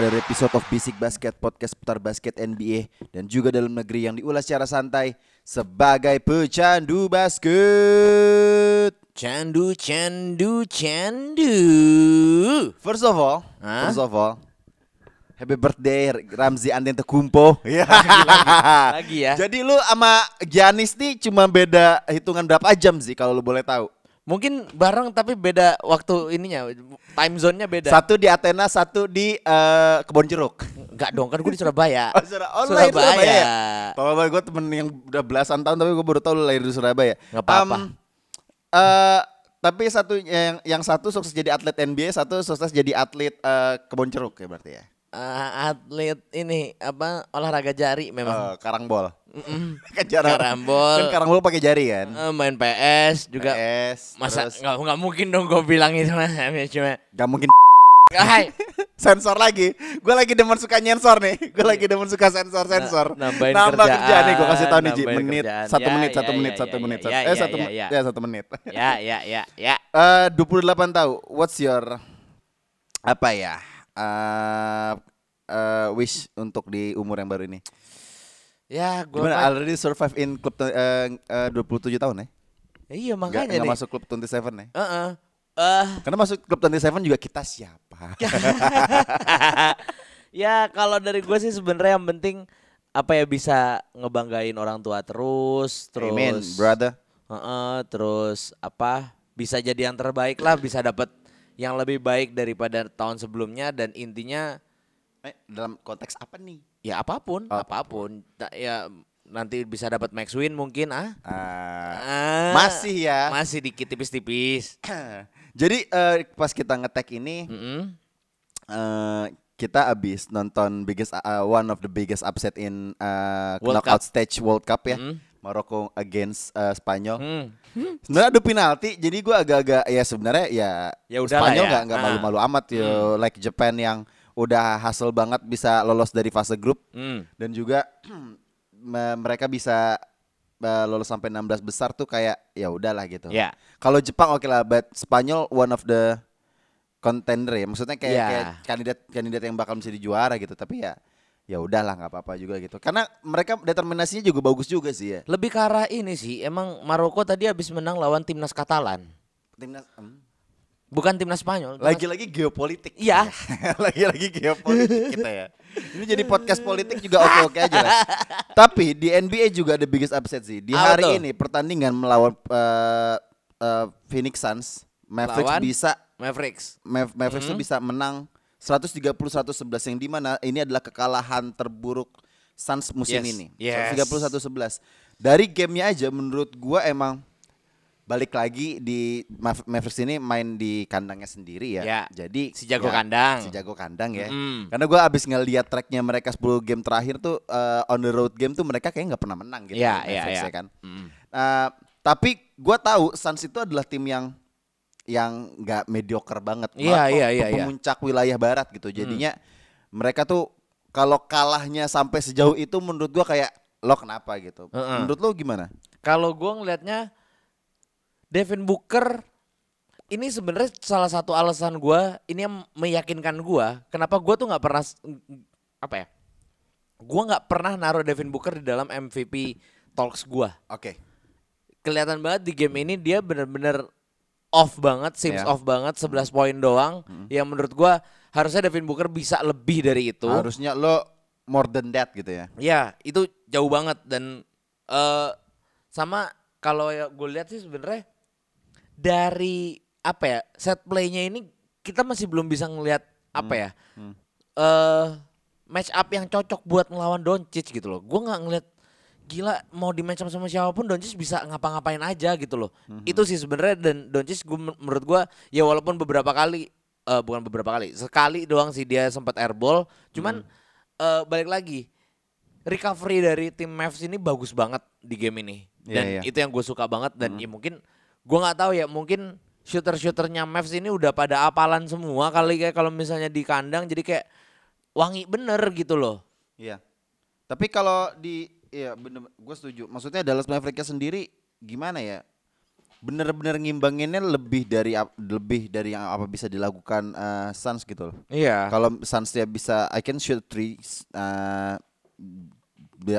Another episode of Basic Basket Podcast putar basket NBA dan juga dalam negeri yang diulas secara santai sebagai pecandu basket. Candu, candu, candu. First of all, Hah? first of all, happy birthday Ramzi Andente Kumpo. Iya. Lagi ya. Jadi lu sama Giannis nih cuma beda hitungan berapa jam sih kalau lu boleh tahu? Mungkin bareng tapi beda waktu ininya, time zone-nya beda. Satu di Athena, satu di eh, Kebon Jeruk. Enggak dong, kan gue di Surabaya. Oh, Surabaya. Oh, di Surabaya ya? Kalau gue temen yang udah belasan tahun tapi gue baru tahu lu lahir di Surabaya. Nggak apa-apa. Em, eh, tapi satu yang yang satu sukses jadi atlet NBA, satu sukses jadi atlet eh, kebon ceruk ya berarti ya. Eh, atlet ini apa olahraga jari memang. Eh, karangbol. Kan jarang. Karambol. Kan karangbol pakai jari kan. Eh, main PS juga. PS, Masa nggak nggak mungkin dong gue bilang itu mas cuma. Gak mungkin Hai. sensor lagi. Gue lagi demen suka nyensor nih. Gue lagi demen suka sensor sensor. Nah, nambahin Nambah kerjaan, kerjaan nih. Gue kasih tahu nih Ji. Menit kerjaan. satu Ya, menit ya, satu ya, menit ya, satu ya, menit. ya, satu- Eh ya, satu ya, menit. ya. Ya satu menit. Ya ya ya ya. Eh 28 tahu. What's your apa ya? Eh eh, wish untuk di umur yang baru ini? Ya gue Gimana? Already survive in klub eh, eh, 27 tahun ya? Iya Nggak, makanya nggak nih. masuk klub 27 ya? Heeh. Eh, Karena masuk klub 27 juga kita siapa? ya kalau dari gue sih sebenarnya yang penting apa ya bisa ngebanggain orang tua terus, terus Amen, brother. Heeh, terus apa bisa jadi yang terbaik lah, bisa dapat yang lebih baik daripada tahun sebelumnya dan intinya Eh, dalam konteks apa nih? ya apa pun, Oh. apa pun, Ta- ya nanti bisa dapat max win mungkin ah. Ah, Ah, masih ya. Masih dikit tipis-tipis. Jadi eh, pas kita ngetek ini Mm-mm. eh, kita abis nonton biggest uh, one of the biggest upset in uh, World knockout Cup. stage World Cup ya. Mm. Maroko against uh, Spanyol. Hmm. Sebenarnya adu penalti, jadi gua agak-agak ya sebenarnya ya, Ya Spanyol ya. nggak nggak Ah. malu-malu amat ya, like Japan yang udah hasil banget bisa lolos dari fase grup Hmm. dan juga me- mereka bisa uh, lolos sampai 16 besar tuh kayak ya udahlah gitu. Ya. Kalau Jepang oke lah, but Spanyol one of the contender ya. Maksudnya kayak, Ya. kayak kandidat kandidat yang bakal bisa dijuara gitu. Tapi ya ya udahlah nggak apa-apa juga gitu. Karena mereka determinasinya juga bagus juga sih ya. Lebih ke arah ini sih, emang Maroko tadi habis menang lawan timnas Katalan. Timnas hmm. Bukan timnas Spanyol. timnas- lagi-lagi geopolitik. Iya. lagi-lagi geopolitik kita ya. Ini jadi podcast politik juga oke-oke aja lah. Tapi di NBA juga ada biggest upset sih. Di hari tuh? ini pertandingan melawan eh, eh, Phoenix Suns, Mavericks Lawan? bisa Mavericks. Mav- Mavericks tuh bisa menang 130-111 yang di mana ini adalah kekalahan terburuk Suns musim Yes, ini. yes. 131-11. Dari gamenya aja menurut gua emang balik lagi di Mav- Mavericks ini main di kandangnya sendiri ya. Ya, Jadi si jago ya, kandang. Si jago kandang ya. Mm. Karena gua abis ngeliat tracknya mereka 10 game terakhir tuh eh, on the road game tuh mereka kayak nggak pernah menang gitu. Iya, iya, Mavericks iya. ya kan. Mm. Eh, tapi gua tahu Suns itu adalah tim yang yang nggak mediocre banget. Iya, iya, iya, iya. Pemuncak wilayah barat gitu. Jadinya mereka tuh kalau kalahnya sampai sejauh itu menurut gua kayak lo kenapa gitu. Heeh. Menurut lo gimana? Kalau gua ngelihatnya Devin Booker ini sebenarnya salah satu alasan gua ini yang meyakinkan gua kenapa gua tuh nggak pernah apa ya? Gua nggak pernah naruh Devin Booker di dalam MVP talks gua. Oke. Kelihatan banget di game ini dia bener-bener off banget, seems. Hmm. off banget 11 poin doang. Yang menurut gua harusnya Devin Booker bisa lebih dari itu. Harusnya lo more than that gitu ya. Ya, itu jauh banget dan eh sama kalau ya gue lihat sih sebenarnya dari apa ya set playnya ini kita masih belum bisa ngelihat apa ya eh match up yang cocok buat melawan Doncic gitu loh. Gue nggak ngelihat gila mau di match up sama siapa pun Doncic bisa ngapa-ngapain aja gitu loh. Mhm. Itu sih sebenarnya dan Doncic gue menurut gua ya walaupun beberapa kali eh, bukan beberapa kali, sekali doang sih dia sempat airball, cuman Mhm. eh, balik lagi recovery dari tim Mavs ini bagus banget di game ini. Iya, Dan iya. itu yang gue suka banget dan ya mungkin gua nggak tahu ya mungkin shooter-shooternya Mavs ini udah pada apalan semua kali kayak kalau misalnya di kandang jadi kayak wangi bener gitu loh. Iya. Tapi kalau di ya bener gue setuju. Maksudnya Dallas Mavericks sendiri gimana ya? Bener-bener ngimbanginnya lebih dari lebih dari yang apa bisa dilakukan eh, Suns gitu loh. Iya. Kalau Suns dia bisa I can shoot three uh,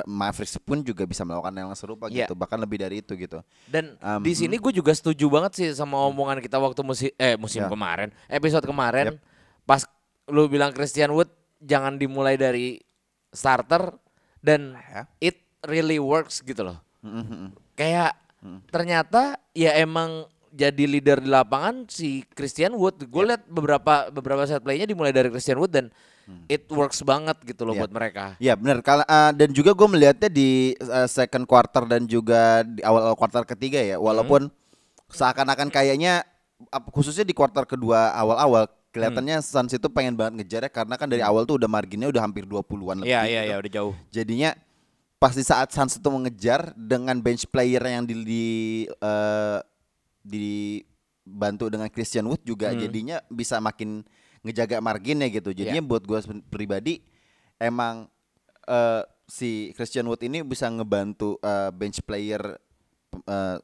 Mavericks pun juga bisa melakukan yang serupa Iya. gitu, bahkan lebih dari itu gitu. Dan Um, di sini gue juga setuju banget sih sama omongan kita waktu musim eh musim Ya. kemarin, episode kemarin Yep. pas lu bilang Christian Wood jangan dimulai dari starter dan Ya. it really works gitu loh. Mm-mm. Kayak Hmm. ternyata ya emang jadi leader di lapangan si Christian Wood. Gue lihat beberapa beberapa set playnya dimulai dari Christian Wood dan it works banget gitu loh Ya. buat mereka. Ya benar. Kalau uh, dan juga gue melihatnya di uh, second quarter dan juga di awal-awal quarter ketiga ya, walaupun seakan-akan kayaknya khususnya di quarter kedua awal-awal kelihatannya Suns itu pengen banget ngejarnya karena kan dari awal tuh udah marginnya udah hampir 20-an lebih. Iya iya gitu. iya udah jauh. Jadinya pas di saat Suns itu mengejar dengan bench player yang di, di eh, dibantu dengan Christian Wood juga jadinya bisa makin ngejaga marginnya gitu. Jadinya buat gue pribadi emang eh, si Christian Wood ini bisa ngebantu eh, bench player eh,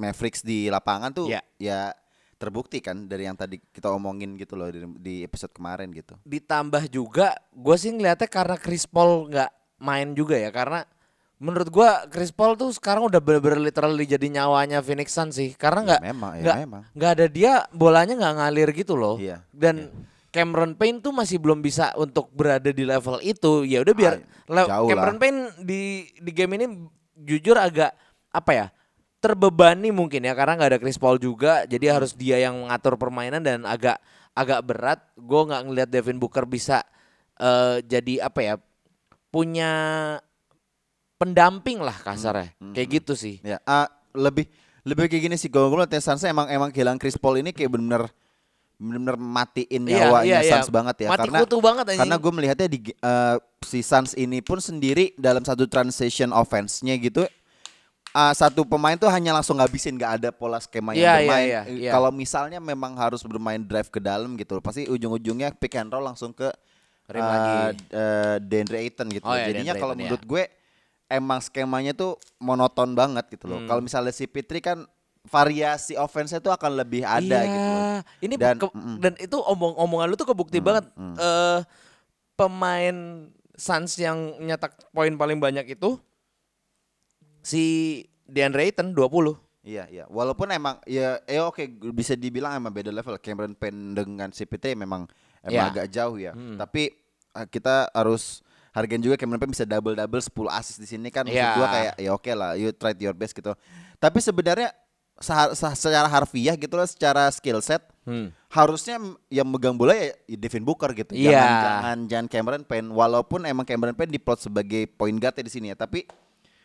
Mavericks di lapangan tuh Ya. ya terbukti kan dari yang tadi kita omongin gitu loh di, di episode kemarin gitu. ditambah juga gue sih ngeliatnya karena Chris Paul nggak main juga ya karena menurut gua Chris Paul tuh sekarang udah bener-bener literally jadi nyawanya Phoenix Suns sih karena Ya, nggak ya nggak memang. nggak ada dia bolanya nggak ngalir gitu loh Iya, dan Cameron Payne tuh masih belum bisa untuk berada di level itu ya udah biar Ah, Cameron lah. Payne di di game ini jujur agak apa ya terbebani mungkin ya karena nggak ada Chris Paul juga jadi Hmm. harus dia yang mengatur permainan dan agak agak berat gue nggak ngelihat Devin Booker bisa eh, jadi apa ya punya pendamping lah kasarnya Hmm, kayak gitu sih Ya, ah, lebih lebih kayak gini sih. Gue lihat Suns emang emang kehilangan Chris Paul ini kayak bener bener matiin Iya, nyawanya iya, iya. Suns banget ya. Mati karena kutu banget, anjing. karena gue melihatnya di eh, si Suns ini pun sendiri dalam satu transition offense-nya gitu. Ah, satu pemain tuh hanya langsung ngabisin nggak ada pola skema yang Iya, iya, bermain. iya, Eh, iya. Kalau misalnya memang harus bermain drive ke dalam gitu, pasti ujung-ujungnya pick and roll langsung ke Rim eh, lagi. eh, DeAndre Ayton gitu. Oh, iya, Jadinya kalau Ayton, menurut gue emang skemanya tuh monoton banget gitu Hmm. loh. Kalau misalnya si Pitri kan variasi offense-nya tuh akan lebih ada iya. gitu loh. Ini Dan, ke- mm-mm. dan itu omong omongan lu tuh kebukti banget. Eh pemain Suns yang nyetak poin paling banyak itu si DeAndre Ayton 20. Iya, iya. Walaupun emang ya eh oke bisa dibilang emang beda level Cameron Payne dengan Pitri memang emang Iya. agak jauh ya. Tapi eh, kita harus hargain juga Cameron Payne bisa double-double 10 assist di sini kan maksud Iya. gua kayak ya oke lah, you tried your best gitu. Tapi sebenarnya secara harfiah gitu loh, secara skill set Hmm. harusnya yang megang bola ya Devin Booker gitu. Iya. Jangan jangan jangan Cameron Payne walaupun emang Cameron Payne diplot sebagai point guard di sini ya, tapi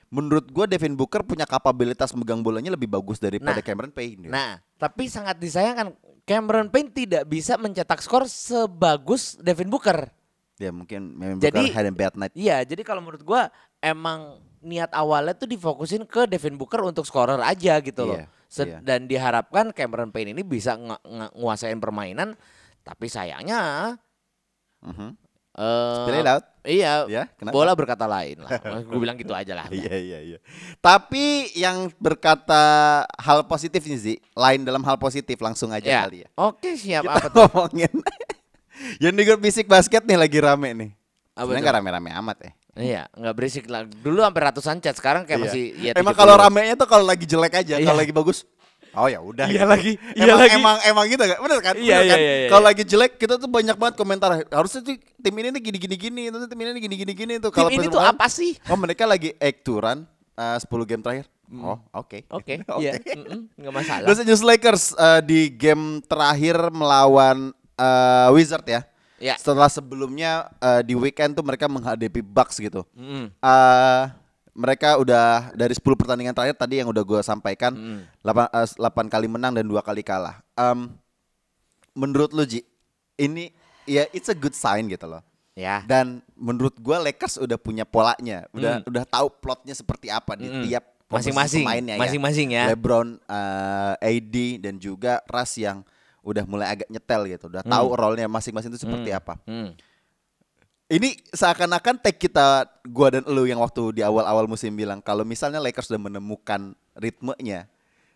menurut gua Devin Booker punya kapabilitas megang bolanya lebih bagus daripada Nah. Cameron Payne. Nah, tapi sangat disayangkan Cameron Payne tidak bisa mencetak skor sebagus Devin Booker. Ya mungkin memang Jadi- Booker had a bad night. Iya, jadi kalau menurut gua emang niat awalnya tuh difokusin ke Devin Booker untuk scorer aja gitu loh. Iya, Se- iya. Dan diharapkan Cameron Payne ini bisa nguasain permainan, tapi sayangnya Mhm. Eh Spill it out. Iya, Ya, kenapa? bola berkata lain lah. Gue bilang gitu aja lah. Iya iya iya. Tapi yang berkata hal positif nih Zi, lain dalam hal positif langsung aja Ya. kali ya. Oke, siap Kita apa tuh? ngomongin yang di grup bisik basket nih lagi rame nih. Apa Sebenarnya nggak rame-rame amat ya. Iya, nggak berisik lah. Dulu sampai ratusan chat, sekarang kayak Iya. masih ya Emang 70. kalau ramenya tuh kalau lagi jelek aja, Iya. kalau lagi bagus Oh ya udah. Iya gitu. lagi, iya emang, lagi. emang emang gitu gak? Bener kan? Iya, iya, kan? iya, iya. Kalau lagi jelek kita tuh banyak banget komentar. Harusnya tuh tim ini nih gini gini gini, itu tim ini nih gini gini gini tuh. Tim Kalau ini tuh apa sih? Oh mereka lagi ekturan uh, 10 game terakhir. Oh oke. Oke, iya, mm-mm, nggak masalah. Los Angeles Lakers uh, di game terakhir melawan uh, Wizard ya. Ya. Setelah sebelumnya uh, di weekend tuh mereka menghadapi Bucks gitu. Mm. Uh, mereka udah dari 10 pertandingan terakhir tadi yang udah gue sampaikan 8, 8 kali menang dan dua kali kalah. Em, menurut lu Ji, ini ya it's a good sign gitu loh. Ya. Dan menurut gua Lakers udah punya polanya, udah udah tahu plotnya seperti apa di Mm. tiap Masing-masing, pemainnya masing-masing ya. LeBron, eh, AD dan juga Russ yang udah mulai agak nyetel gitu, udah tahu role-nya masing-masing itu seperti apa. Hmm. Ini seakan-akan take kita gua dan elu yang waktu di awal-awal musim bilang kalau misalnya Lakers sudah menemukan ritmenya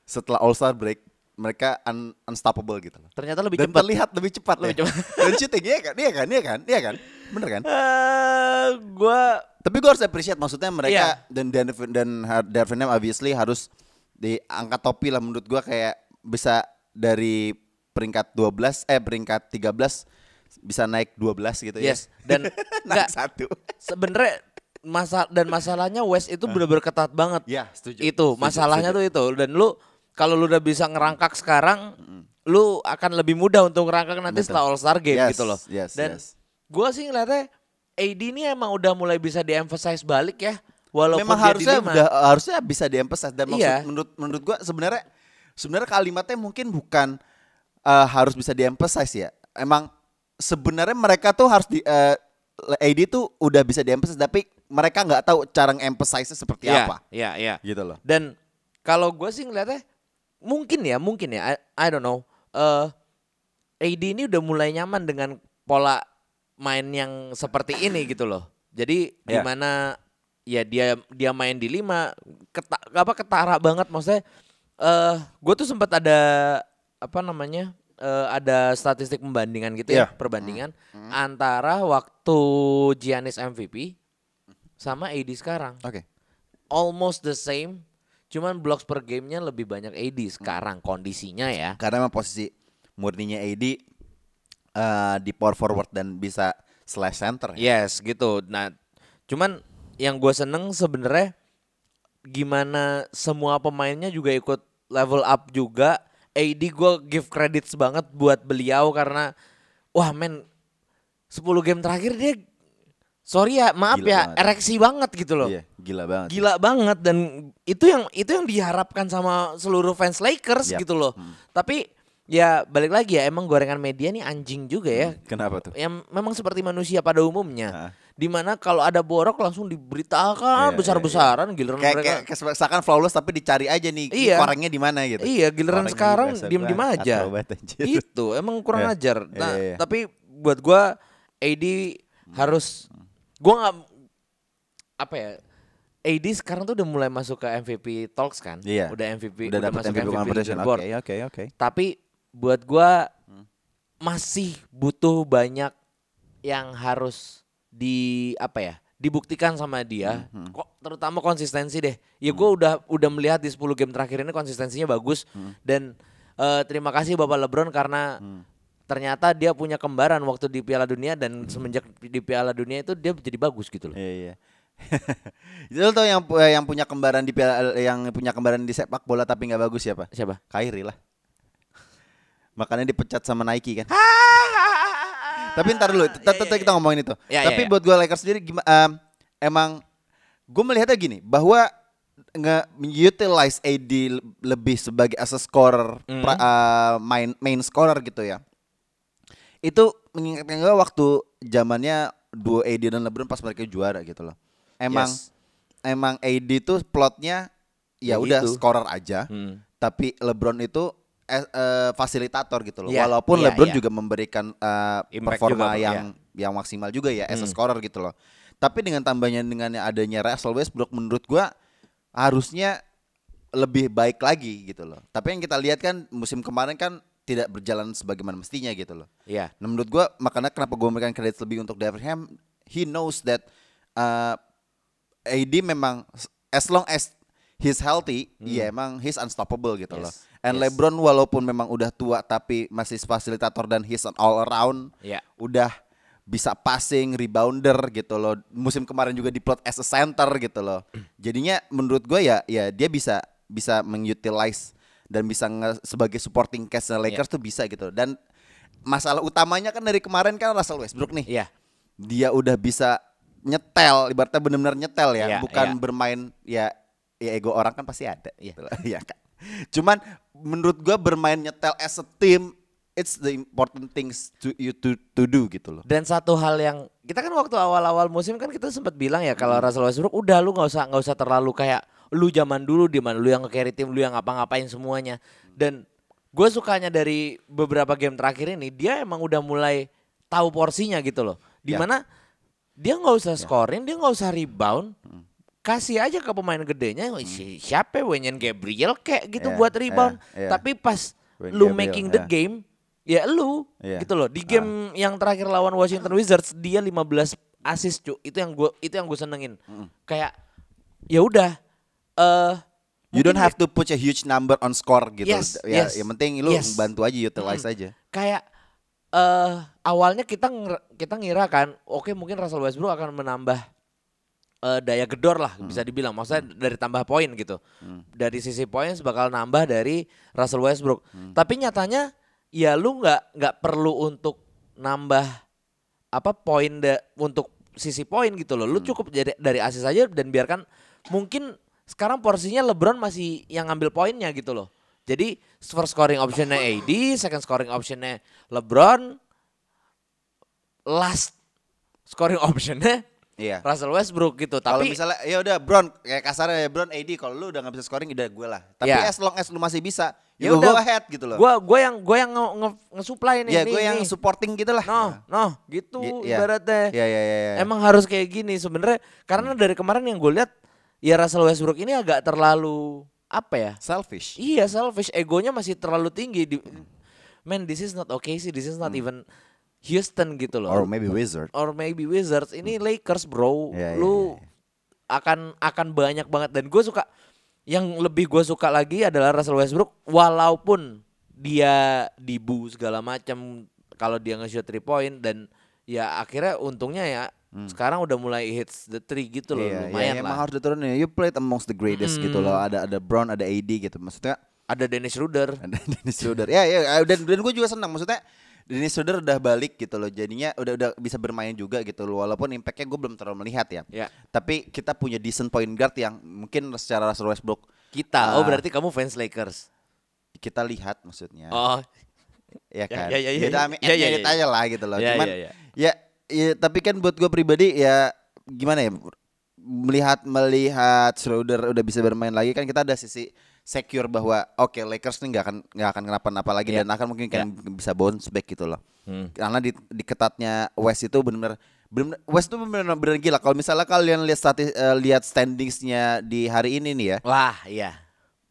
setelah All Star break mereka un- unstoppable gitu loh. Ternyata lebih dan cepat. terlihat lebih cepat Lebih ya. cepat. dan shooting iya kan? Iya kan? Iya kan? Iya kan? Bener kan? Eh, gua Tapi gue harus appreciate maksudnya mereka Iya. dan dan dan Darvin obviously harus diangkat topi lah menurut gua kayak bisa dari peringkat 12 eh peringkat 13 bisa naik 12 gitu ya. Yes, dan naik enggak satu. sebenarnya masa dan masalahnya West itu benar-benar ketat banget. Ya, setuju. Itu Setuju, masalahnya setuju. tuh itu dan lu kalau lu udah bisa ngerangkak sekarang, lu akan lebih mudah untuk ngerangkak nanti Betul. setelah All Star game Yes, gitu loh. yes, dan yes. gua sih ngeliatnya AD ini emang udah mulai bisa di-emphasize balik ya. Walaupun Memang harusnya lima. udah harusnya bisa diemphasize dan maksud Iya. menurut menurut gua sebenarnya sebenarnya kalimatnya mungkin bukan eh, harus bisa diemphasize ya. Emang sebenarnya mereka tuh harus di eh, AD tuh udah bisa diemphasize tapi mereka nggak tahu cara emphasize seperti Iya, apa. Iya, iya. Gitu loh. Dan kalau gue sih ngeliatnya mungkin ya, mungkin ya, I, I don't know. eh AD ini udah mulai nyaman dengan pola main yang seperti ini gitu loh. Jadi Ya. di mana ya dia dia main di lima, keta, apa ketara banget maksudnya. eh gue tuh sempat ada apa namanya? Eh, ada statistik pembandingan gitu ya, Iya. perbandingan antara waktu Giannis MVP sama AD sekarang Oke. almost the same. Cuman blocks per gamenya lebih banyak AD sekarang kondisinya ya. Karena emang posisi murninya AD eh, di power forward dan bisa slash center. ya. Yes gitu. Nah, cuman yang gue seneng sebenarnya gimana semua pemainnya juga ikut level up juga. AD gue give credits banget buat beliau karena wah men 10 game terakhir dia sorry ya maaf Gila ya banget. ereksi banget gitu loh. Iya, gila banget. gila banget dan itu yang itu yang diharapkan sama seluruh fans Lakers Yap. gitu loh. Tapi ya balik lagi ya emang gorengan media nih anjing juga ya. Kenapa tuh? Yang memang seperti manusia pada umumnya. Ah. Di mana kalau ada borok langsung diberitakan Iya, besar-besaran giliran Kayak, mereka. kayak seakan flawless tapi dicari aja nih Iya. korengnya di mana gitu. Iya, giliran Orangnya sekarang diem-diem aja. Itu emang kurang Iya. ajar. Iya, Nah, iya, iya. tapi buat gua AD harus gua nggak apa ya? AD sekarang tuh udah mulai masuk ke MVP talks kan? Iya. Udah MVP, Udah dapat masuk MVP MVP competition. Oke, leaderboard. oke, oke. Tapi buat gua Hmm. masih butuh banyak yang harus di apa ya? dibuktikan sama dia. Hmm, Kok terutama konsistensi deh. Ya gua udah udah melihat di 10 game terakhir ini konsistensinya bagus Hmm. dan eh, terima kasih Bapak LeBron karena ternyata dia punya kembaran waktu di Piala Dunia dan semenjak di Piala Dunia itu dia jadi bagus gitu loh. Iya, iya. Itu tau yang pu- yang punya kembaran di piala, yang punya kembaran di sepak bola tapi nggak bagus siapa? Siapa? Kyrie lah. Makanya dipecat sama Nike kan. Tapi ntar dulu, Iya, tetap kita ngomongin itu. Ya, Tapi ya, ya. buat gue Lakers sendiri emang gue melihatnya gini bahwa nge utilize AD le- lebih sebagai as a scorer, Hmm. pra- uh, main main scorer gitu ya. Itu mengingatkan gue waktu zamannya duo AD dan LeBron pas mereka juara gitu loh. Emang Yes. emang AD tuh plotnya ya Ya udah gitu. scorer aja, Hmm. tapi LeBron itu eh, eh, fasilitator gitu loh. Iya, Walaupun iya, LeBron iya. juga memberikan eh, Impact performa juga, yang yang maksimal juga ya as a Hmm. scorer gitu loh. Tapi dengan tambahnya dengan adanya Russell Westbrook menurut gua harusnya lebih baik lagi gitu loh. Tapi yang kita lihat kan musim kemarin kan tidak berjalan sebagaimana mestinya gitu loh. Iya. Nah menurut gua makanya kenapa gua memberikan kredit lebih untuk Ham, he knows that uh, AD memang as long as he's healthy, ya emang he's unstoppable gitu Hmm. Yes, loh. And yes. LeBron walaupun memang udah tua tapi masih fasilitator dan he's an all around, Iya. udah bisa passing, rebounder gitu loh. Musim kemarin juga diplot as a center gitu loh. Jadinya menurut gue ya ya dia bisa bisa mengutilize dan bisa nge- sebagai supporting cast Lakers Iya. tuh bisa gitu. Dan masalah utamanya kan dari kemarin kan Russell Westbrook nih. Iya. Dia udah bisa nyetel, ibaratnya benar-benar nyetel ya, Iya, bukan iya. bermain ya ya ego orang kan pasti ada Iya. gitu loh, Iya kan. Cuman menurut gua bermain nyetel as a team it's the important things to you to to do gitu loh. Dan satu hal yang kita kan waktu awal-awal musim kan kita sempat bilang ya Hmm. kalau Russell Westbrook udah lu nggak usah nggak usah terlalu kayak lu zaman dulu di mana lu yang nge-carry tim lu yang ngapa-ngapain semuanya. Dan gue sukanya dari beberapa game terakhir ini dia emang udah mulai tahu porsinya gitu loh. Ya. Di mana dia nggak usah scoring, dia nggak usah rebound. Kasih aja ke pemain gedenya, si siapa Wenyan Gabriel kayak gitu Ya, buat rebound. ya, ya. Tapi pas Wayne lu Gabriel, making the ya. game, ya lu Iya. gitu loh. Di game yang terakhir lawan Washington Wizards dia 15 assist cu. Itu yang gua itu yang gue senengin. Kayak ya udah eh You don't have to put a huge number on score gitu. Yes, ya, yes, yang penting lu yes. bantu aja utilize aja. kayak eh awalnya kita kita ngira kan oke mungkin Russell Westbrook akan menambah eh, daya gedor lah bisa dibilang. Maksudnya dari tambah poin gitu. Dari sisi poin bakal nambah dari Russell Westbrook. Tapi nyatanya ya lu nggak nggak perlu untuk nambah apa poin da- untuk sisi poin gitu loh. Lu cukup jadi dari asis aja dan biarkan mungkin sekarang porsinya LeBron masih yang ngambil poinnya gitu loh. Jadi first scoring optionnya AD, second scoring optionnya LeBron, last scoring optionnya Iya. Russell Westbrook gitu. Kalau Tapi misalnya ya udah Bron kayak kasarnya ya Bron AD kalau lu udah nggak bisa scoring udah gue lah. Tapi Ya. as long as lu masih bisa, Ya udah. ahead gitu loh. gua gua yang gua yang nge, nge, nge-supply nih. ya gue yang supporting gitu lah. No, no, gitu Gi- iya. ibaratnya. Ya ya ya. ya. Emang harus kayak gini sebenarnya karena dari kemarin yang gue lihat ya Russell Westbrook ini agak terlalu apa ya? selfish. Iya selfish, egonya masih terlalu tinggi. Di, man, this is not okay sih, this is not even Houston gitu loh. Hmm. Or maybe Wizard. or maybe Wizards ini Lakers bro Ya, ya, lu akan akan banyak banget dan gue suka yang lebih gue suka lagi adalah Russell Westbrook walaupun dia dibu segala macam kalau dia nge-shoot three point dan ya akhirnya untungnya ya sekarang udah mulai hits the three gitu loh Hmm. Iya, lumayan ya, emang lah harus diturunin. You played amongst the greatest gitu loh. Ada ada Brown, ada AD gitu. Maksudnya ada Dennis Schroeder ada Dennis Schroeder. Ya ya dan dan gue juga senang. Maksudnya Dennis Schroeder udah balik gitu loh. Jadinya udah udah bisa bermain juga gitu loh. Walaupun impactnya gue belum terlalu melihat ya. Ya. Tapi kita punya decent point guard yang mungkin secara Russell Westbrook kita oh Ah. berarti kamu fans Lakers kita lihat maksudnya. oh ya kan. ya, ya, ya, Udah ya. Ya, ya, ya. aja lah gitu loh. Ya, Cuman ya, ya. ya, ya tapi kan buat gue pribadi ya gimana ya melihat melihat Schroeder udah bisa bermain lagi kan kita ada sisi secure bahwa oke Lakers nih nggak akan nggak akan kenapa-napa lagi Ya. dan akan mungkin kan bisa bounce back gitu loh. Hmm. Karena di, di ketatnya West itu benar-benar benar West itu benar-benar gila. Kalau misalnya kalian lihat statis, eh, lihat standingsnya di hari ini nih ya. wah iya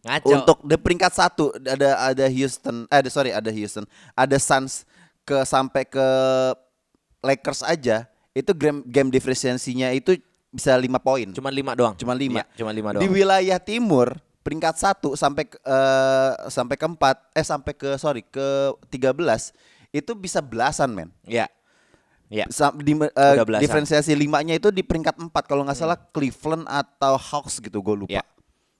ngaco Untuk di peringkat satu ada ada Houston, eh ada- sorry ada Houston, ada Suns ke sampai ke Lakers aja itu game game differentiasinya itu bisa lima poin, cuma lima doang cuma lima. Iya, cuma lima Di doang wilayah timur peringkat satu sampai ke, eh, sampai ke empat, eh sampai ke sorry ke 13 itu bisa belasan men. ya ya Sa- di, belasan. diferensiasi limanya itu di peringkat 4 kalau nggak salah Cleveland atau Hawks gitu gue lupa. Ya.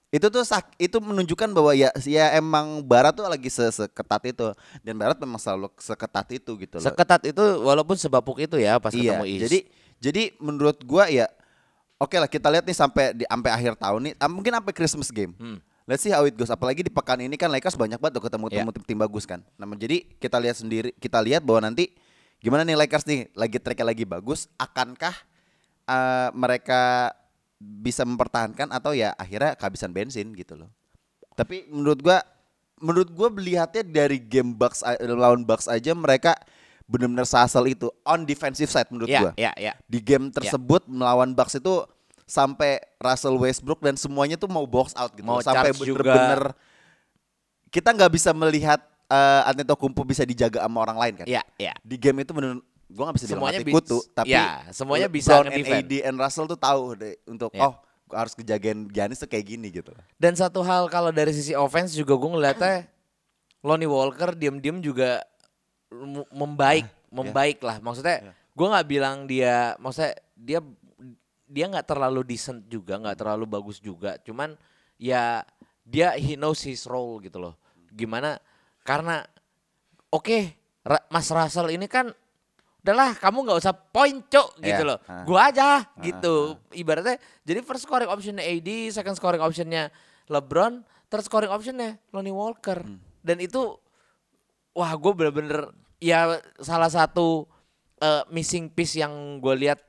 Itu tuh sak- itu menunjukkan bahwa ya ya emang Barat tuh lagi se- seketat itu dan Barat memang selalu seketat itu gitu loh. Seketat itu walaupun sebapuk itu ya pas iya. ketemu East. Jadi jadi menurut gua ya oke lah kita lihat nih sampai di sampai akhir tahun nih mungkin sampai Christmas game. Hmm. Let's see how it goes. Apalagi di pekan ini kan Lakers banyak banget tuh ketemu Iya. temu tim bagus kan. Nah, jadi kita lihat sendiri kita lihat bahwa nanti gimana nih Lakers nih lagi tracknya lagi bagus akankah eh, mereka bisa mempertahankan atau ya akhirnya kehabisan bensin gitu loh. Tapi menurut gua menurut gua melihatnya dari game Bucks lawan Bucks aja mereka benar-benar sasal itu on defensive side menurut ya, gua. ya, ya. Di game tersebut melawan Bucks itu sampai Russell Westbrook dan semuanya tuh mau box out gitu. Mau sampai bener-bener kita nggak bisa melihat eh Antetokounmpo bisa dijaga sama orang lain kan. Ya, ya. Di game itu bener gua nggak bisa bilang Semuanya mati bi- kutu, tapi ya, semuanya bisa Brown and. AD and Russell tuh tahu deh untuk Ya. oh harus kejagain Giannis tuh kayak gini gitu. Dan satu hal kalau dari sisi offense juga gue ngeliatnya Lonnie Walker diem-diem juga membaik, membaik lah. Maksudnya gue nggak bilang dia, maksudnya dia dia nggak terlalu decent juga, nggak terlalu bagus juga. Cuman ya dia he knows his role gitu loh. Gimana? Karena oke Ra- Mas Russell ini kan udahlah kamu nggak usah point cok gitu Iya. loh. Ah. Gua aja gitu. Ibaratnya jadi first scoring optionnya AD, second scoring optionnya LeBron, third scoring optionnya Lonnie Walker. Hmm. Dan itu wah gue bener-bener ya salah satu eh, missing piece yang gue lihat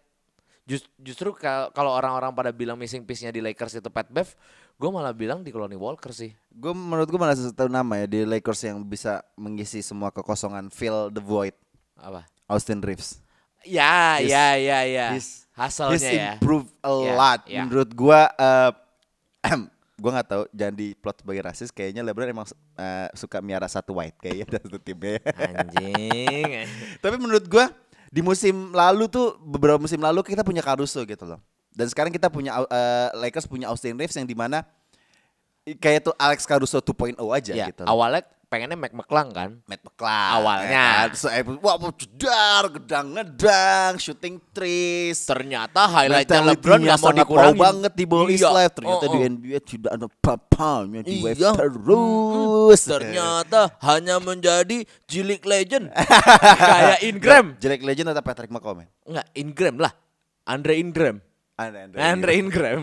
Jus- justru ka- kalau orang-orang pada bilang missing piece-nya di Lakers itu Pat Bev, gue malah bilang di Lonnie Walker sih. Gue menurut gue malah satu nama ya di Lakers yang bisa mengisi semua kekosongan fill the void. Apa? Austin Reeves. Ya, He's- ya, ya, ya. He's, Hasilnya he's ya. improved a Ya, lot. ya. Menurut gua eh gua nggak tahu jangan di plot sebagai rasis kayaknya LeBron emang eh, suka miara satu white kayaknya dari satu timnya ya. Anjing. Tapi menurut gua di musim lalu tuh beberapa musim lalu kita punya Caruso gitu loh. Dan sekarang kita punya eh, Lakers punya Austin Reeves yang di mana kayak tuh Alex Caruso 2.0 aja ya, gitu. loh. awalnya pengennya Mac McClung kan. Matt McClung Awalnya. ya kan? Wah mau jedar gedang ngedang shooting threes Ternyata highlightnya LeBron gak mau dikurangin. banget di ball is Iya. life ternyata Oh, di oh. NBA tidak ada papanya di wave Iya. terus Ternyata hanya menjadi jilik legend. Kayak Ingram. Jelek legend atau Patrick McCoy Enggak, Ingram lah. Andre Ingram. Andre, Andre Ingram.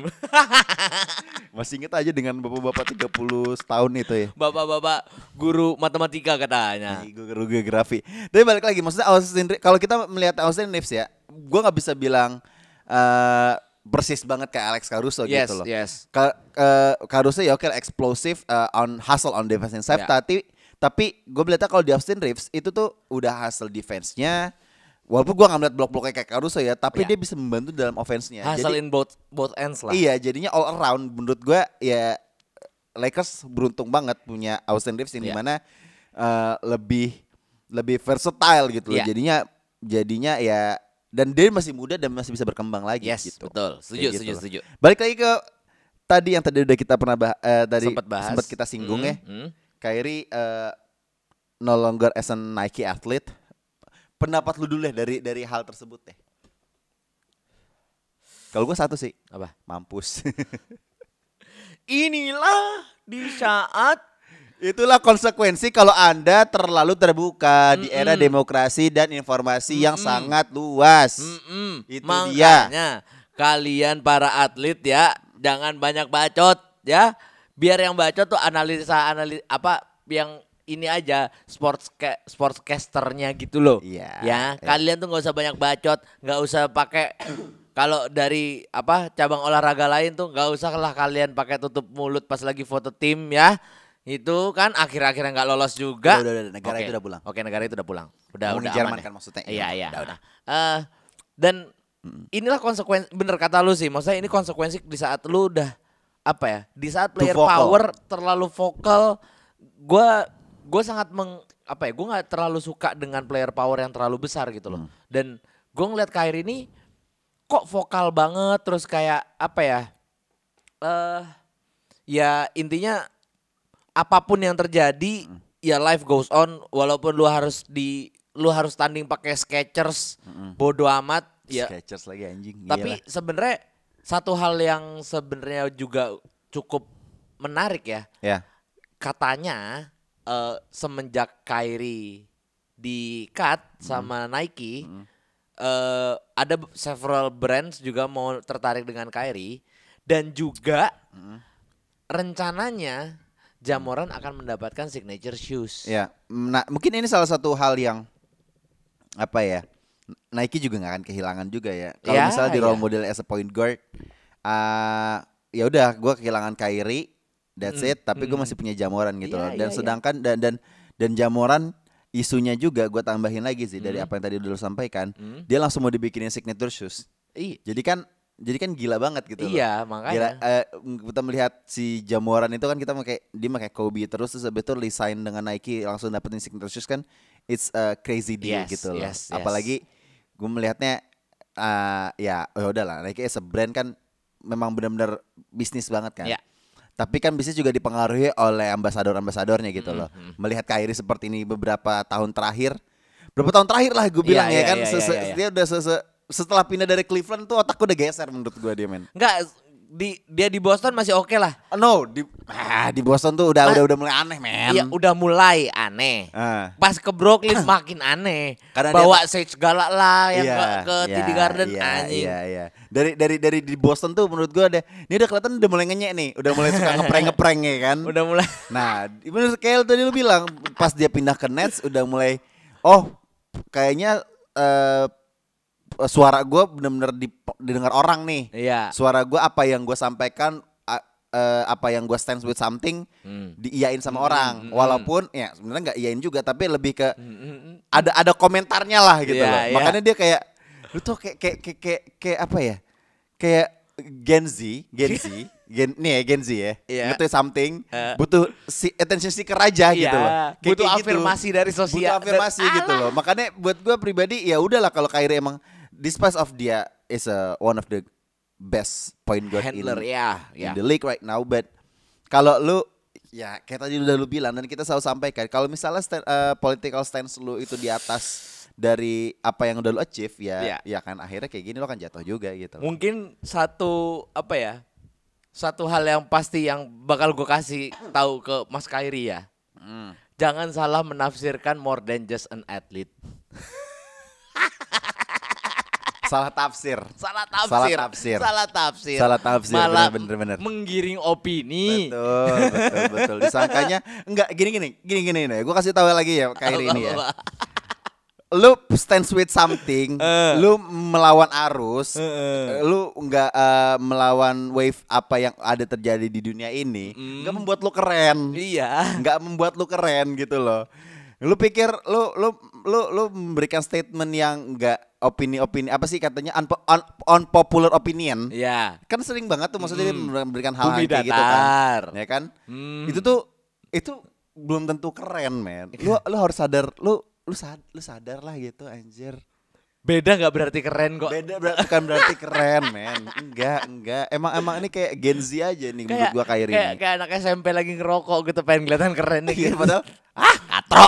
Masih inget aja dengan bapak-bapak 30 tahun itu ya Bapak-bapak guru matematika katanya. Guru geografi. Tapi balik lagi, maksudnya Austin kalau kita melihat Austin Reeves ya, gue nggak bisa bilang eh persis banget kayak Alex Caruso Yes, gitu loh. yes. Ka- eh, Caruso ya oke explosive eh, on hustle on defensive side, Ya. tapi tapi gue melihatnya kalau di Austin Reeves itu tuh udah hustle defense-nya. Walaupun gue nggak melihat blok-bloknya kayak Caruso ya, tapi Ya. dia bisa membantu dalam offense-nya. Hasil Jadi- both both ends lah. Iya, jadinya all around menurut gua ya Lakers beruntung banget punya Austin Reeves yang Iya. di mana eh, lebih lebih versatile gitu loh. Iya. Jadinya jadinya ya dan dia masih muda dan masih bisa berkembang lagi Yes, gitu. betul. Setuju, setuju, loh. setuju. Balik lagi ke tadi yang tadi udah kita pernah bah, eh, tadi Sempat bahas. sempat kita singgung Hmm, ya. hmm. Kyrie eh, no longer as a Nike athlete. Pendapat lu dulu deh dari dari hal tersebut deh. Kalau gua satu sih, Apa? mampus. Inilah di saat Itulah konsekuensi kalau Anda terlalu terbuka di era demokrasi dan informasi yang sangat luas. Mm-mm. Itu Makanya kalian para atlet ya jangan banyak bacot ya. Biar yang bacot tuh analisa analis apa yang ini aja sports ca- sportscasternya gitu loh. Iya, Ya, iya. kalian tuh nggak usah banyak bacot, nggak usah pakai kalau dari apa cabang olahraga lain tuh nggak usah lah kalian pakai tutup mulut pas lagi foto tim ya. Itu kan akhir-akhirnya nggak lolos juga. Udah, udah, udah, negara Oke. itu udah pulang. Oke, negara itu udah pulang. Udah, Ngomongin udah Jerman aman ya? kan maksudnya. Iya, Iya, iya. udah, udah. Eh, dan inilah konsekuensi bener kata lu sih. Maksudnya ini konsekuensi di saat lu udah apa ya? Di saat player power terlalu vokal, gua gua sangat meng apa ya? Gua nggak terlalu suka dengan player power yang terlalu besar gitu Hmm. loh. Dan gua ngeliat Kyrie ini kok vokal banget terus kayak apa ya? Eh ya intinya apa pun yang terjadi Hmm. ya life goes on walaupun lu harus di lu harus tanding pakai Skechers bodo amat ya Skechers lagi anjing. tapi Iyalah. sebenarnya satu hal yang sebenarnya juga cukup menarik ya ya. katanya eh, semenjak Kyrie di cut sama Nike eh, ada b- several brands juga mau tertarik dengan Kyrie dan juga rencananya Jamoran akan mendapatkan signature shoes. Ya, nah mungkin ini salah satu hal yang apa ya? Nike juga nggak akan kehilangan juga ya. Kalau Ya, misalnya di role ya. model as a point guard, ah ya udah, gue kehilangan Kyrie, that's it. Tapi gue masih punya Jamoran gitu Iya, loh. Dan iya, iya. sedangkan dan dan dan Jamoran isunya juga gue tambahin lagi sih Hmm. dari apa yang tadi udah lu sampaikan. Dia langsung mau dibikinin signature shoes. Iya. Jadi kan jadi kan gila banget gitu loh. Iya, Gila, makanya. eh, kita melihat si Jamoran itu kan kita pakai dia pakai Kobe terus terus habis itu resign dengan Nike langsung dapetin signature shoes kan it's a crazy deal Yes, gitu loh. yes, yes. Apalagi gue melihatnya eh, ya oh udahlah Nike as a brand kan memang benar-benar bisnis banget kan. Iya. Tapi kan bisnis juga dipengaruhi oleh ambasador-ambasadornya gitu loh. Melihat Kyrie seperti ini beberapa tahun terakhir, berapa tahun terakhir lah gue Iya, bilang ya iya, kan, iya, se- iya. dia udah se- se- setelah pindah dari Cleveland tuh otak gue udah geser menurut gue dia men. Enggak, di dia di Boston masih oke lah. No, di ah, di Boston tuh udah Ma- udah udah mulai aneh, men. Iya udah mulai aneh. Ah. Pas ke Brooklyn makin aneh. Karena Bawa dia- Sage galak lah yang Iya, ke, ke iya, TD Garden iya, anjing. Iya, iya. Dari dari dari di Boston tuh menurut gua ada ini udah kelihatan udah mulai ngenyek nih, udah mulai suka ngeprank-ngeprank ya kan. Udah mulai Nah, bener kayak tadi lu bilang pas dia pindah ke Nets udah mulai oh kayaknya eh suara gua bener-bener di- didengar orang nih. Iya. Suara gua apa yang gua sampaikan eh, apa yang gua stands with something Hmm. diiyain sama orang. Walaupun ya sebenarnya nggak iyain juga tapi lebih ke Hmm, ada ada komentarnya lah gitu Iya, loh. iya. Makanya dia kayak lu tuh kayak kayak kayak kayak, kayak apa ya? Kayak Gen Z, Gen Z, Gen nih ya Gen Z ya. Iya. Ngerti something, Eh. butuh si attention seeker aja gitu Iya, loh. Kayak- butuh kayak gitu. afirmasi dari sosial. Butuh afirmasi dan- gitu loh. Makanya buat gua pribadi ya udahlah kalau Kyrie emang despite of dia is a one of the best point guard handler in, ya. in the league right now but kalau lu ya kayak tadi udah lu bilang dan kita selalu sampaikan kalau misalnya stand, eh, political stance lu itu di atas dari apa yang udah lu achieve ya Iya. ya kan akhirnya kayak gini lo kan jatuh juga gitu. Mungkin satu apa ya? Satu hal yang pasti yang bakal gue kasih tahu ke Mas Kairi ya. Hmm. Jangan salah menafsirkan more than just an athlete. salah tafsir Salah tafsir. Salah tafsir. Salah tafsir. Salah tafsir, Malah bener, bener, bener. menggiring opini. betul betul betul disangkanya enggak gini gini gini gini nih gue kasih tahu lagi ya Kyrie ini ya lu stands with something, Eh. lu melawan arus, lu nggak eh, melawan wave apa yang ada terjadi di dunia ini, nggak membuat lu keren, Iya. nggak membuat lu keren gitu loh. Lu pikir lu lu lu lu memberikan statement yang nggak opini-opini apa sih katanya unpo- un- unpopular opinion? Iya. Kan sering banget tuh maksudnya dia memberikan hal Bumi kayak gitu kan, ya kan? Hmm. Itu tuh itu belum tentu keren, men. Lu lu harus sadar, lu lu sad, lu sadar lah gitu anjir. Beda nggak berarti keren kok. Beda ber- bukan berarti keren, men. Enggak, enggak. Emang emang ini kayak Gen Z aja nih menurut gua kayak, ini. kayak anak SMP lagi ngerokok gitu pengen kelihatan keren nih. Gitu. padahal ah, katro.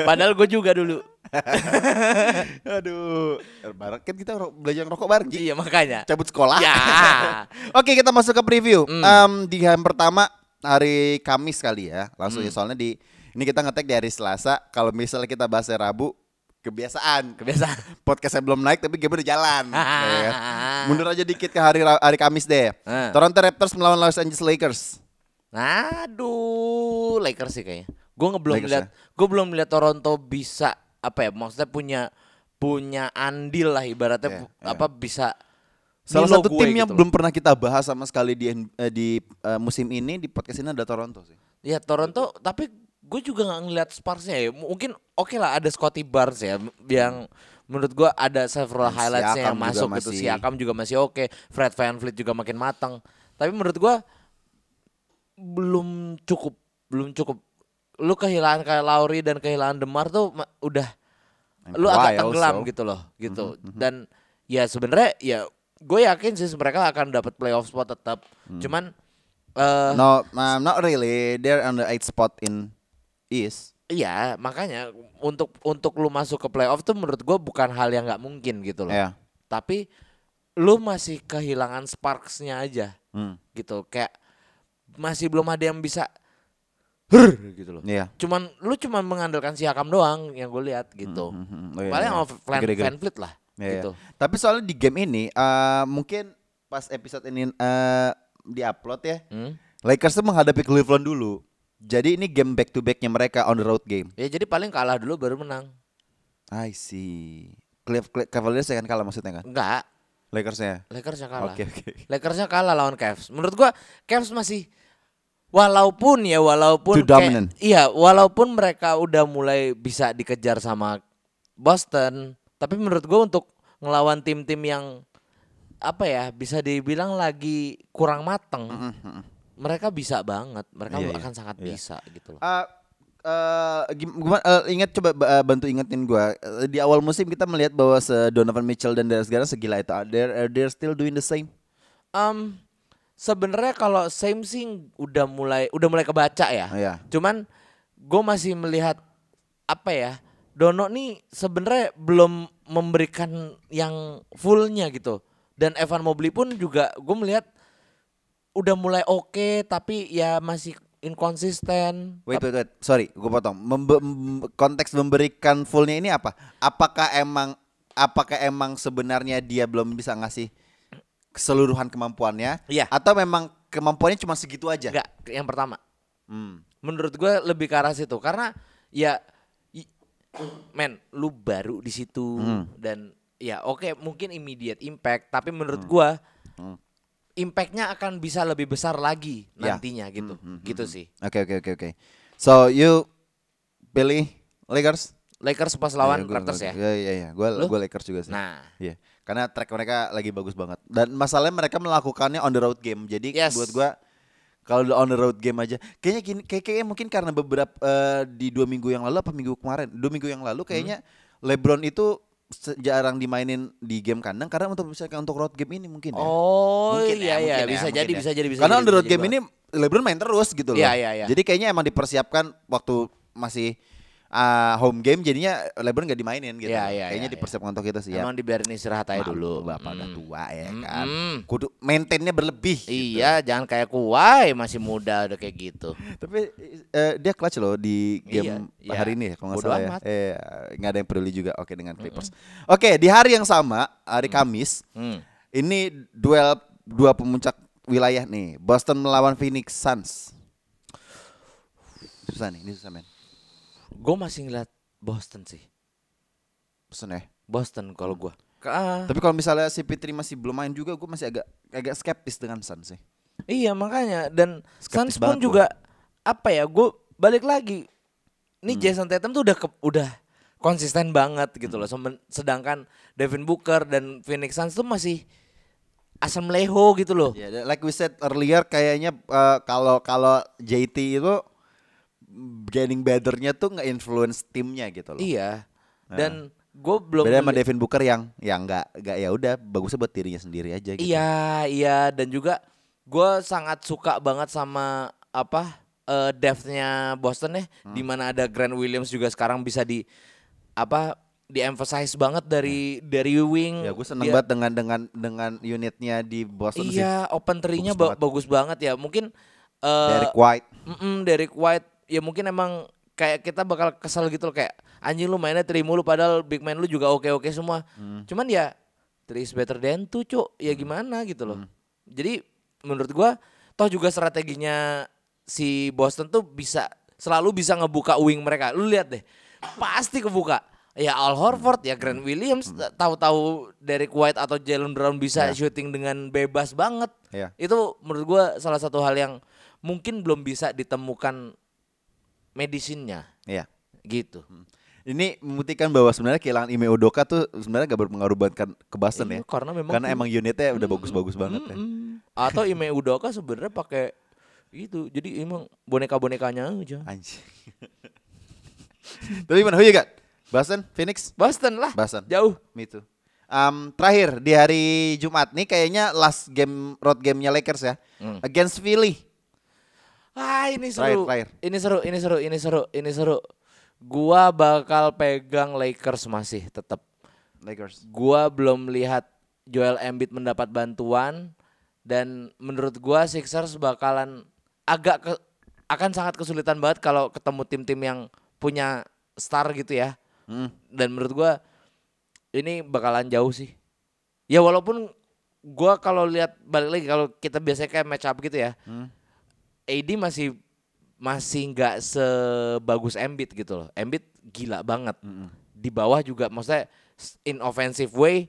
Padahal gue juga dulu. Aduh. Bareng kan kita belajar ngerokok bareng. Iya makanya. Cabut sekolah. Ya. Oke, kita masuk ke preview. Hmm. Em, di hari pertama hari Kamis kali ya. Langsung Hmm. ya soalnya di ini kita ngetek di hari Selasa. Kalau misalnya kita bahas hari Rabu, kebiasaan. Kebiasaan. Podcastnya belum naik tapi game udah jalan. ya? Mundur aja dikit ke hari hari Kamis deh. Eh. Toronto Raptors melawan Los Angeles Lakers. Aduh, Lakers sih kayaknya. Gue belum lihat, gue belum lihat Toronto bisa apa ya? Maksudnya punya punya andil lah ibaratnya bu- iya. apa bisa Salah satu tim yang gitu loh. belum pernah kita bahas sama sekali di eh, di eh, musim ini di podcast ini ada Toronto sih. Ya Toronto, tapi gue juga nggak ngeliat Spursnya ya. Mungkin oke lah ada Scotty Barnes ya, yang menurut gue ada several highlightsnya yang masuk gitu. masih- Siakam juga masih oke, Fred VanVleet juga makin matang. Tapi menurut gue belum cukup, belum cukup. Lu kehilangan kayak Lauri dan kehilangan Demar tuh udah And lu agak tenggelam also. gitu loh, gitu. Dan ya sebenarnya ya gue yakin sih mereka akan dapat playoff spot tetap. Cuman eh No, um, not really. They're on the eighth spot in East. Iya, makanya untuk untuk lu masuk ke playoff tuh menurut gue bukan hal yang nggak mungkin gitu loh. Ya. Tapi lu masih kehilangan sparksnya aja Hmm. gitu. Kayak masih belum ada yang bisa her gitu loh. Iya. Cuman lu cuman mengandalkan Siakam doang yang gue lihat gitu. Hmm, hmm, oh iya, Paling iya. sama Van. Van Vliet lah Iya, iya. gitu. Tapi soalnya di game ini eh, mungkin pas episode ini eh diupload ya, Hmm? Lakers tuh menghadapi Cleveland dulu. Jadi ini game back to backnya mereka on the road game. Ya jadi paling kalah dulu baru menang. I see. Cleve- Cle- Cavaliers ya kan kalah maksudnya kan? Enggak, Lakersnya. Lakersnya kalah. Oke oke. Lakersnya kalah lawan Cavs. Menurut gua Cavs masih walaupun ya walaupun Too dominant. iya walaupun mereka udah mulai bisa dikejar sama Boston, tapi menurut gua untuk ngelawan tim-tim yang apa ya bisa dibilang lagi kurang mateng, mereka bisa banget, mereka Iya, iya. akan sangat Iya. bisa gitu loh. Eh, eh, gim- gimana eh, ingat coba eh, bantu ingetin gua Eh, di awal musim kita melihat bahwa se Donovan Mitchell dan Darius Garland segila itu they're, they're still doing the same Um, sebenarnya kalau same sih udah mulai udah mulai kebaca ya. Iya. Cuman gue masih melihat apa ya Dono nih sebenarnya belum memberikan yang fullnya gitu. Dan Evan Mobley pun juga gue melihat udah mulai oke tapi ya masih inkonsisten. Wait, wait, wait. Sorry, gue potong. Membe- mem- konteks memberikan fullnya ini apa? Apakah emang, apakah emang sebenarnya dia belum bisa ngasih keseluruhan kemampuannya? Iya. Atau memang kemampuannya cuma segitu aja? Enggak, yang pertama. Hmm. Menurut gue lebih ke arah situ karena ya men lu baru di situ Hmm. dan ya oke mungkin immediate impact tapi Hmm. menurut gua impactnya akan bisa lebih besar lagi Ya. nantinya gitu gitu sih Oke, oke, oke, oke. So, you pilih Lakers? Lakers pas lawan Iya, gua- Raptors ya Iya, iya, iya. Gue Lu? gue Lakers juga sih. nah Iya. Karena track mereka lagi bagus banget. Dan masalahnya mereka melakukannya on the road game. Jadi Yes. buat gua kalau on the road game aja kayaknya gini kayak kayaknya mungkin karena beberapa eh, di dua minggu yang lalu apa minggu kemarin dua minggu yang lalu kayaknya Hmm. LeBron itu jarang dimainin di game kandang karena untuk misalnya untuk road game ini mungkin ya. oh Mungkin iya ya, iya mungkin ya, bisa mungkin jadi ya. bisa jadi bisa Karena jadi, on the bisa road game banget. ini LeBron main terus gitu loh. Iya, iya, iya. Jadi kayaknya emang dipersiapkan waktu masih ah, home game jadinya LeBron gak dimainin gitu. Iya, iya, kayaknya iya, dipersiapkan untuk itu sih ya. emang dibiarin istirahat aja Malu, dulu Bapak udah Hmm. tua ya kan. Mm-mm. Kudu maintainnya berlebih. gitu. iya jangan kayak kuai masih muda udah kayak gitu Tapi eh, dia clutch loh di game Iya, iya. hari ini ya kalau nggak salah ya. Eh nggak ada yang peduli juga. Oke dengan Clippers. Oke di hari yang sama hari Kamis Hmm. ini duel dua pemuncak wilayah nih. Boston melawan Phoenix Suns. Susah nih, ini susah men. Gue masih ngeliat Boston sih. Pesan ya. Boston kalau gue Ah, Tapi kalau misalnya si Fitri masih belum main juga, gue masih agak agak skeptis dengan Suns sih. Iya makanya. Dan Skeptis Suns pun juga apa ya gue balik lagi. Ini Hmm. Jason Tatum tuh udah ke- udah konsisten banget gitu loh. Semen- sedangkan Devin Booker dan Phoenix Suns tuh masih asam leho gitu loh. Dan like we said earlier kayaknya eh, kalau kalau JT itu getting betternya tuh nggak influence timnya gitu loh. iya dan gue belum Beda sama Devin Booker yang yang nggak nggak ya udah bagusnya buat dirinya sendiri aja gitu. iya iya dan juga gue sangat suka banget sama apa eh depth-nya Boston ya Hmm. di mana ada Grant Williams juga sekarang bisa di apa di emphasize banget dari dari wing Ya gue seneng Dia- banget dengan dengan dengan unitnya di Boston sih. Iya, open three-nya Bagus ba- bagus banget ya. Mungkin eh Derek White. mm-mm, Derek White ya mungkin emang kayak kita bakal kesel gitu loh kayak anjing lu mainnya three mulu padahal big man lu juga oke-oke semua. Hmm. Cuman ya three is better than two, Cuk. Ya gimana gitu loh. Jadi menurut gua toh juga strateginya si Boston tuh bisa selalu bisa ngebuka wing mereka. Lu lihat deh. Pasti kebuka. Ya Al Horford ya Grant Williams tahu-tahu Derek White atau Jalen Brown bisa Ya. shooting dengan bebas banget. Ya. Itu menurut gua salah satu hal yang mungkin belum bisa ditemukan medisinnya Iya. gitu. Ini membuktikan bahwa sebenarnya kehilangan Ime Udoka tuh sebenarnya gak berpengaruh banget kan ke Boston Iya, ya. karena memang Karena emang unitnya udah bagus-bagus banget ya. Mm. Atau Ime Udoka sebenarnya pakai itu. Jadi emang boneka-bonekanya aja. Anjing. Tapi gimana? Who you got? Boston, Phoenix, Boston lah. Boston. Jauh. Me too. Um, terakhir di hari Jumat nih kayaknya last game road gamenya Lakers ya Hmm. against Philly. Ah, ini Terakhir, seru. terakhir. Ini seru, ini seru, ini seru, ini seru. Gua bakal pegang Lakers masih tetap. Lakers. Gua belum lihat Joel Embiid mendapat bantuan dan menurut gua Sixers bakalan agak ke, akan sangat kesulitan banget kalau ketemu tim-tim yang punya star gitu ya. Hmm. Dan menurut gua ini bakalan jauh sih. Ya walaupun gua kalau lihat balik lagi kalau kita biasanya kayak match up gitu ya. Hmm. AD masih masih nggak sebagus Embiid gitu loh. Embiid gila banget. Di bawah juga maksudnya in offensive way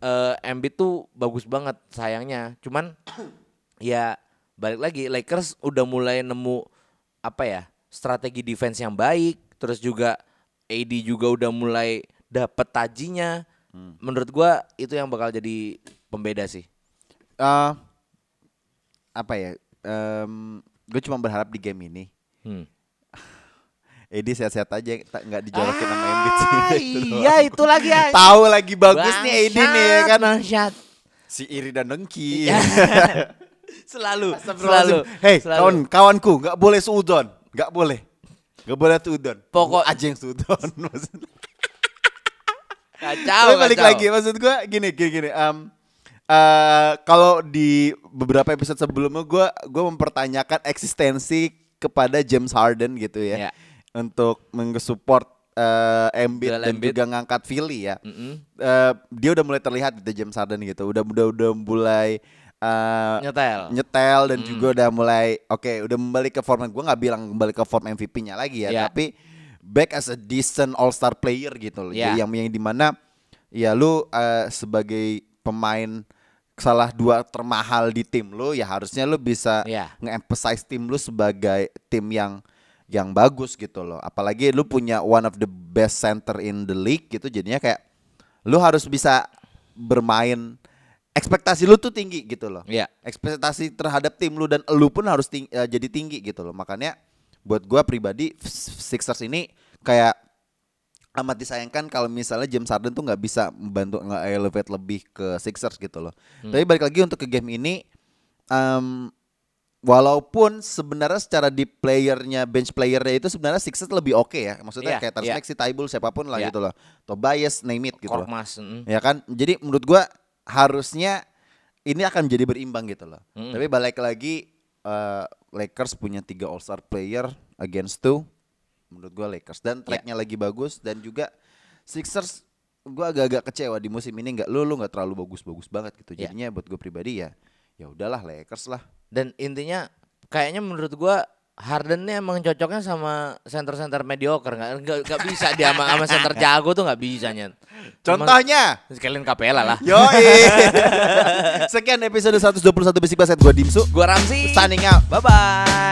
eh, Embiid tuh bagus banget sayangnya. Cuman ya balik lagi Lakers udah mulai nemu apa ya? strategi defense yang baik, terus juga AD juga udah mulai dapet tajinya. Menurut gua itu yang bakal jadi pembeda sih. Eh, apa ya? Gue cuma berharap di game ini Hmm. Edi sehat-sehat aja tak nggak dijorokin sama Embiid sih. Ah, Itu doang. iya itu lagi ya. Tahu lagi bagus nih Edi nih ya kan. Bangsat. Si Iri dan Dengki. Iya. selalu, selalu. Hei, kawan kawanku, nggak boleh suudon, nggak boleh, nggak boleh suudon. Pokok- aja yang suudon. maksud. Kacau, Tapi balik kacau. lagi, maksud gua gini, gini, gini. em, eh kalau di beberapa episode sebelumnya gue gue mempertanyakan eksistensi kepada James Harden gitu ya Ya. untuk mengesupport eh, Embiid dan Embiid. juga ngangkat Philly ya. Mm-mm. Eh, dia udah mulai terlihat gitu James Harden gitu. Udah udah udah mulai eh, Nyetel. nyetel dan Hmm. juga udah mulai oke udah kembali ke form gue nggak bilang kembali ke form MVP-nya lagi ya, Ya. tapi back as a decent all star player gitu loh. Ya. Jadi yang yang di mana ya lu eh, sebagai pemain salah dua termahal di tim lu ya harusnya lu bisa Ya. nge-emphasize tim lu sebagai tim yang yang bagus gitu loh. Apalagi lu punya one of the best center in the league gitu jadinya kayak lu harus bisa bermain ekspektasi lu tuh tinggi gitu loh. Iya. Ekspektasi terhadap tim lu dan lu pun harus ting- eh, jadi tinggi gitu loh. Makanya buat gua pribadi Sixers ini kayak amat disayangkan kalau misalnya James Harden tuh nggak bisa membantu nge-elevate lebih ke Sixers gitu loh. Hmm. Tapi balik lagi untuk ke game ini em, walaupun sebenarnya secara di playernya bench playernya itu sebenarnya Sixers lebih oke ya. Maksudnya Iya, kayak Terence iya. Maxey, Tybul siapa pun lah Iya. gitu loh. Tobias name it gitu loh. Korkmaz. mm. Ya kan? Jadi menurut gua harusnya ini akan menjadi berimbang gitu loh. Mm. Tapi balik lagi eh, Lakers punya tiga All Star player against two. Menurut gua Lakers dan tracknya lagi bagus dan juga Sixers gua agak-agak kecewa di musim ini nggak lu lu nggak terlalu bagus-bagus banget gitu. Ya. Jadinya buat gue pribadi ya ya udahlah Lakers lah. Dan intinya kayaknya menurut gua Harden emang cocoknya sama center-center mediocre nggak nggak nggak bisa dia sama, sama center jago tuh nggak bisa nyet. Contohnya sekalian Capella lah. Yoi Sekian episode 121 Basic Basket Gue Dimsu Gua Ramzi. Signing out Bye bye.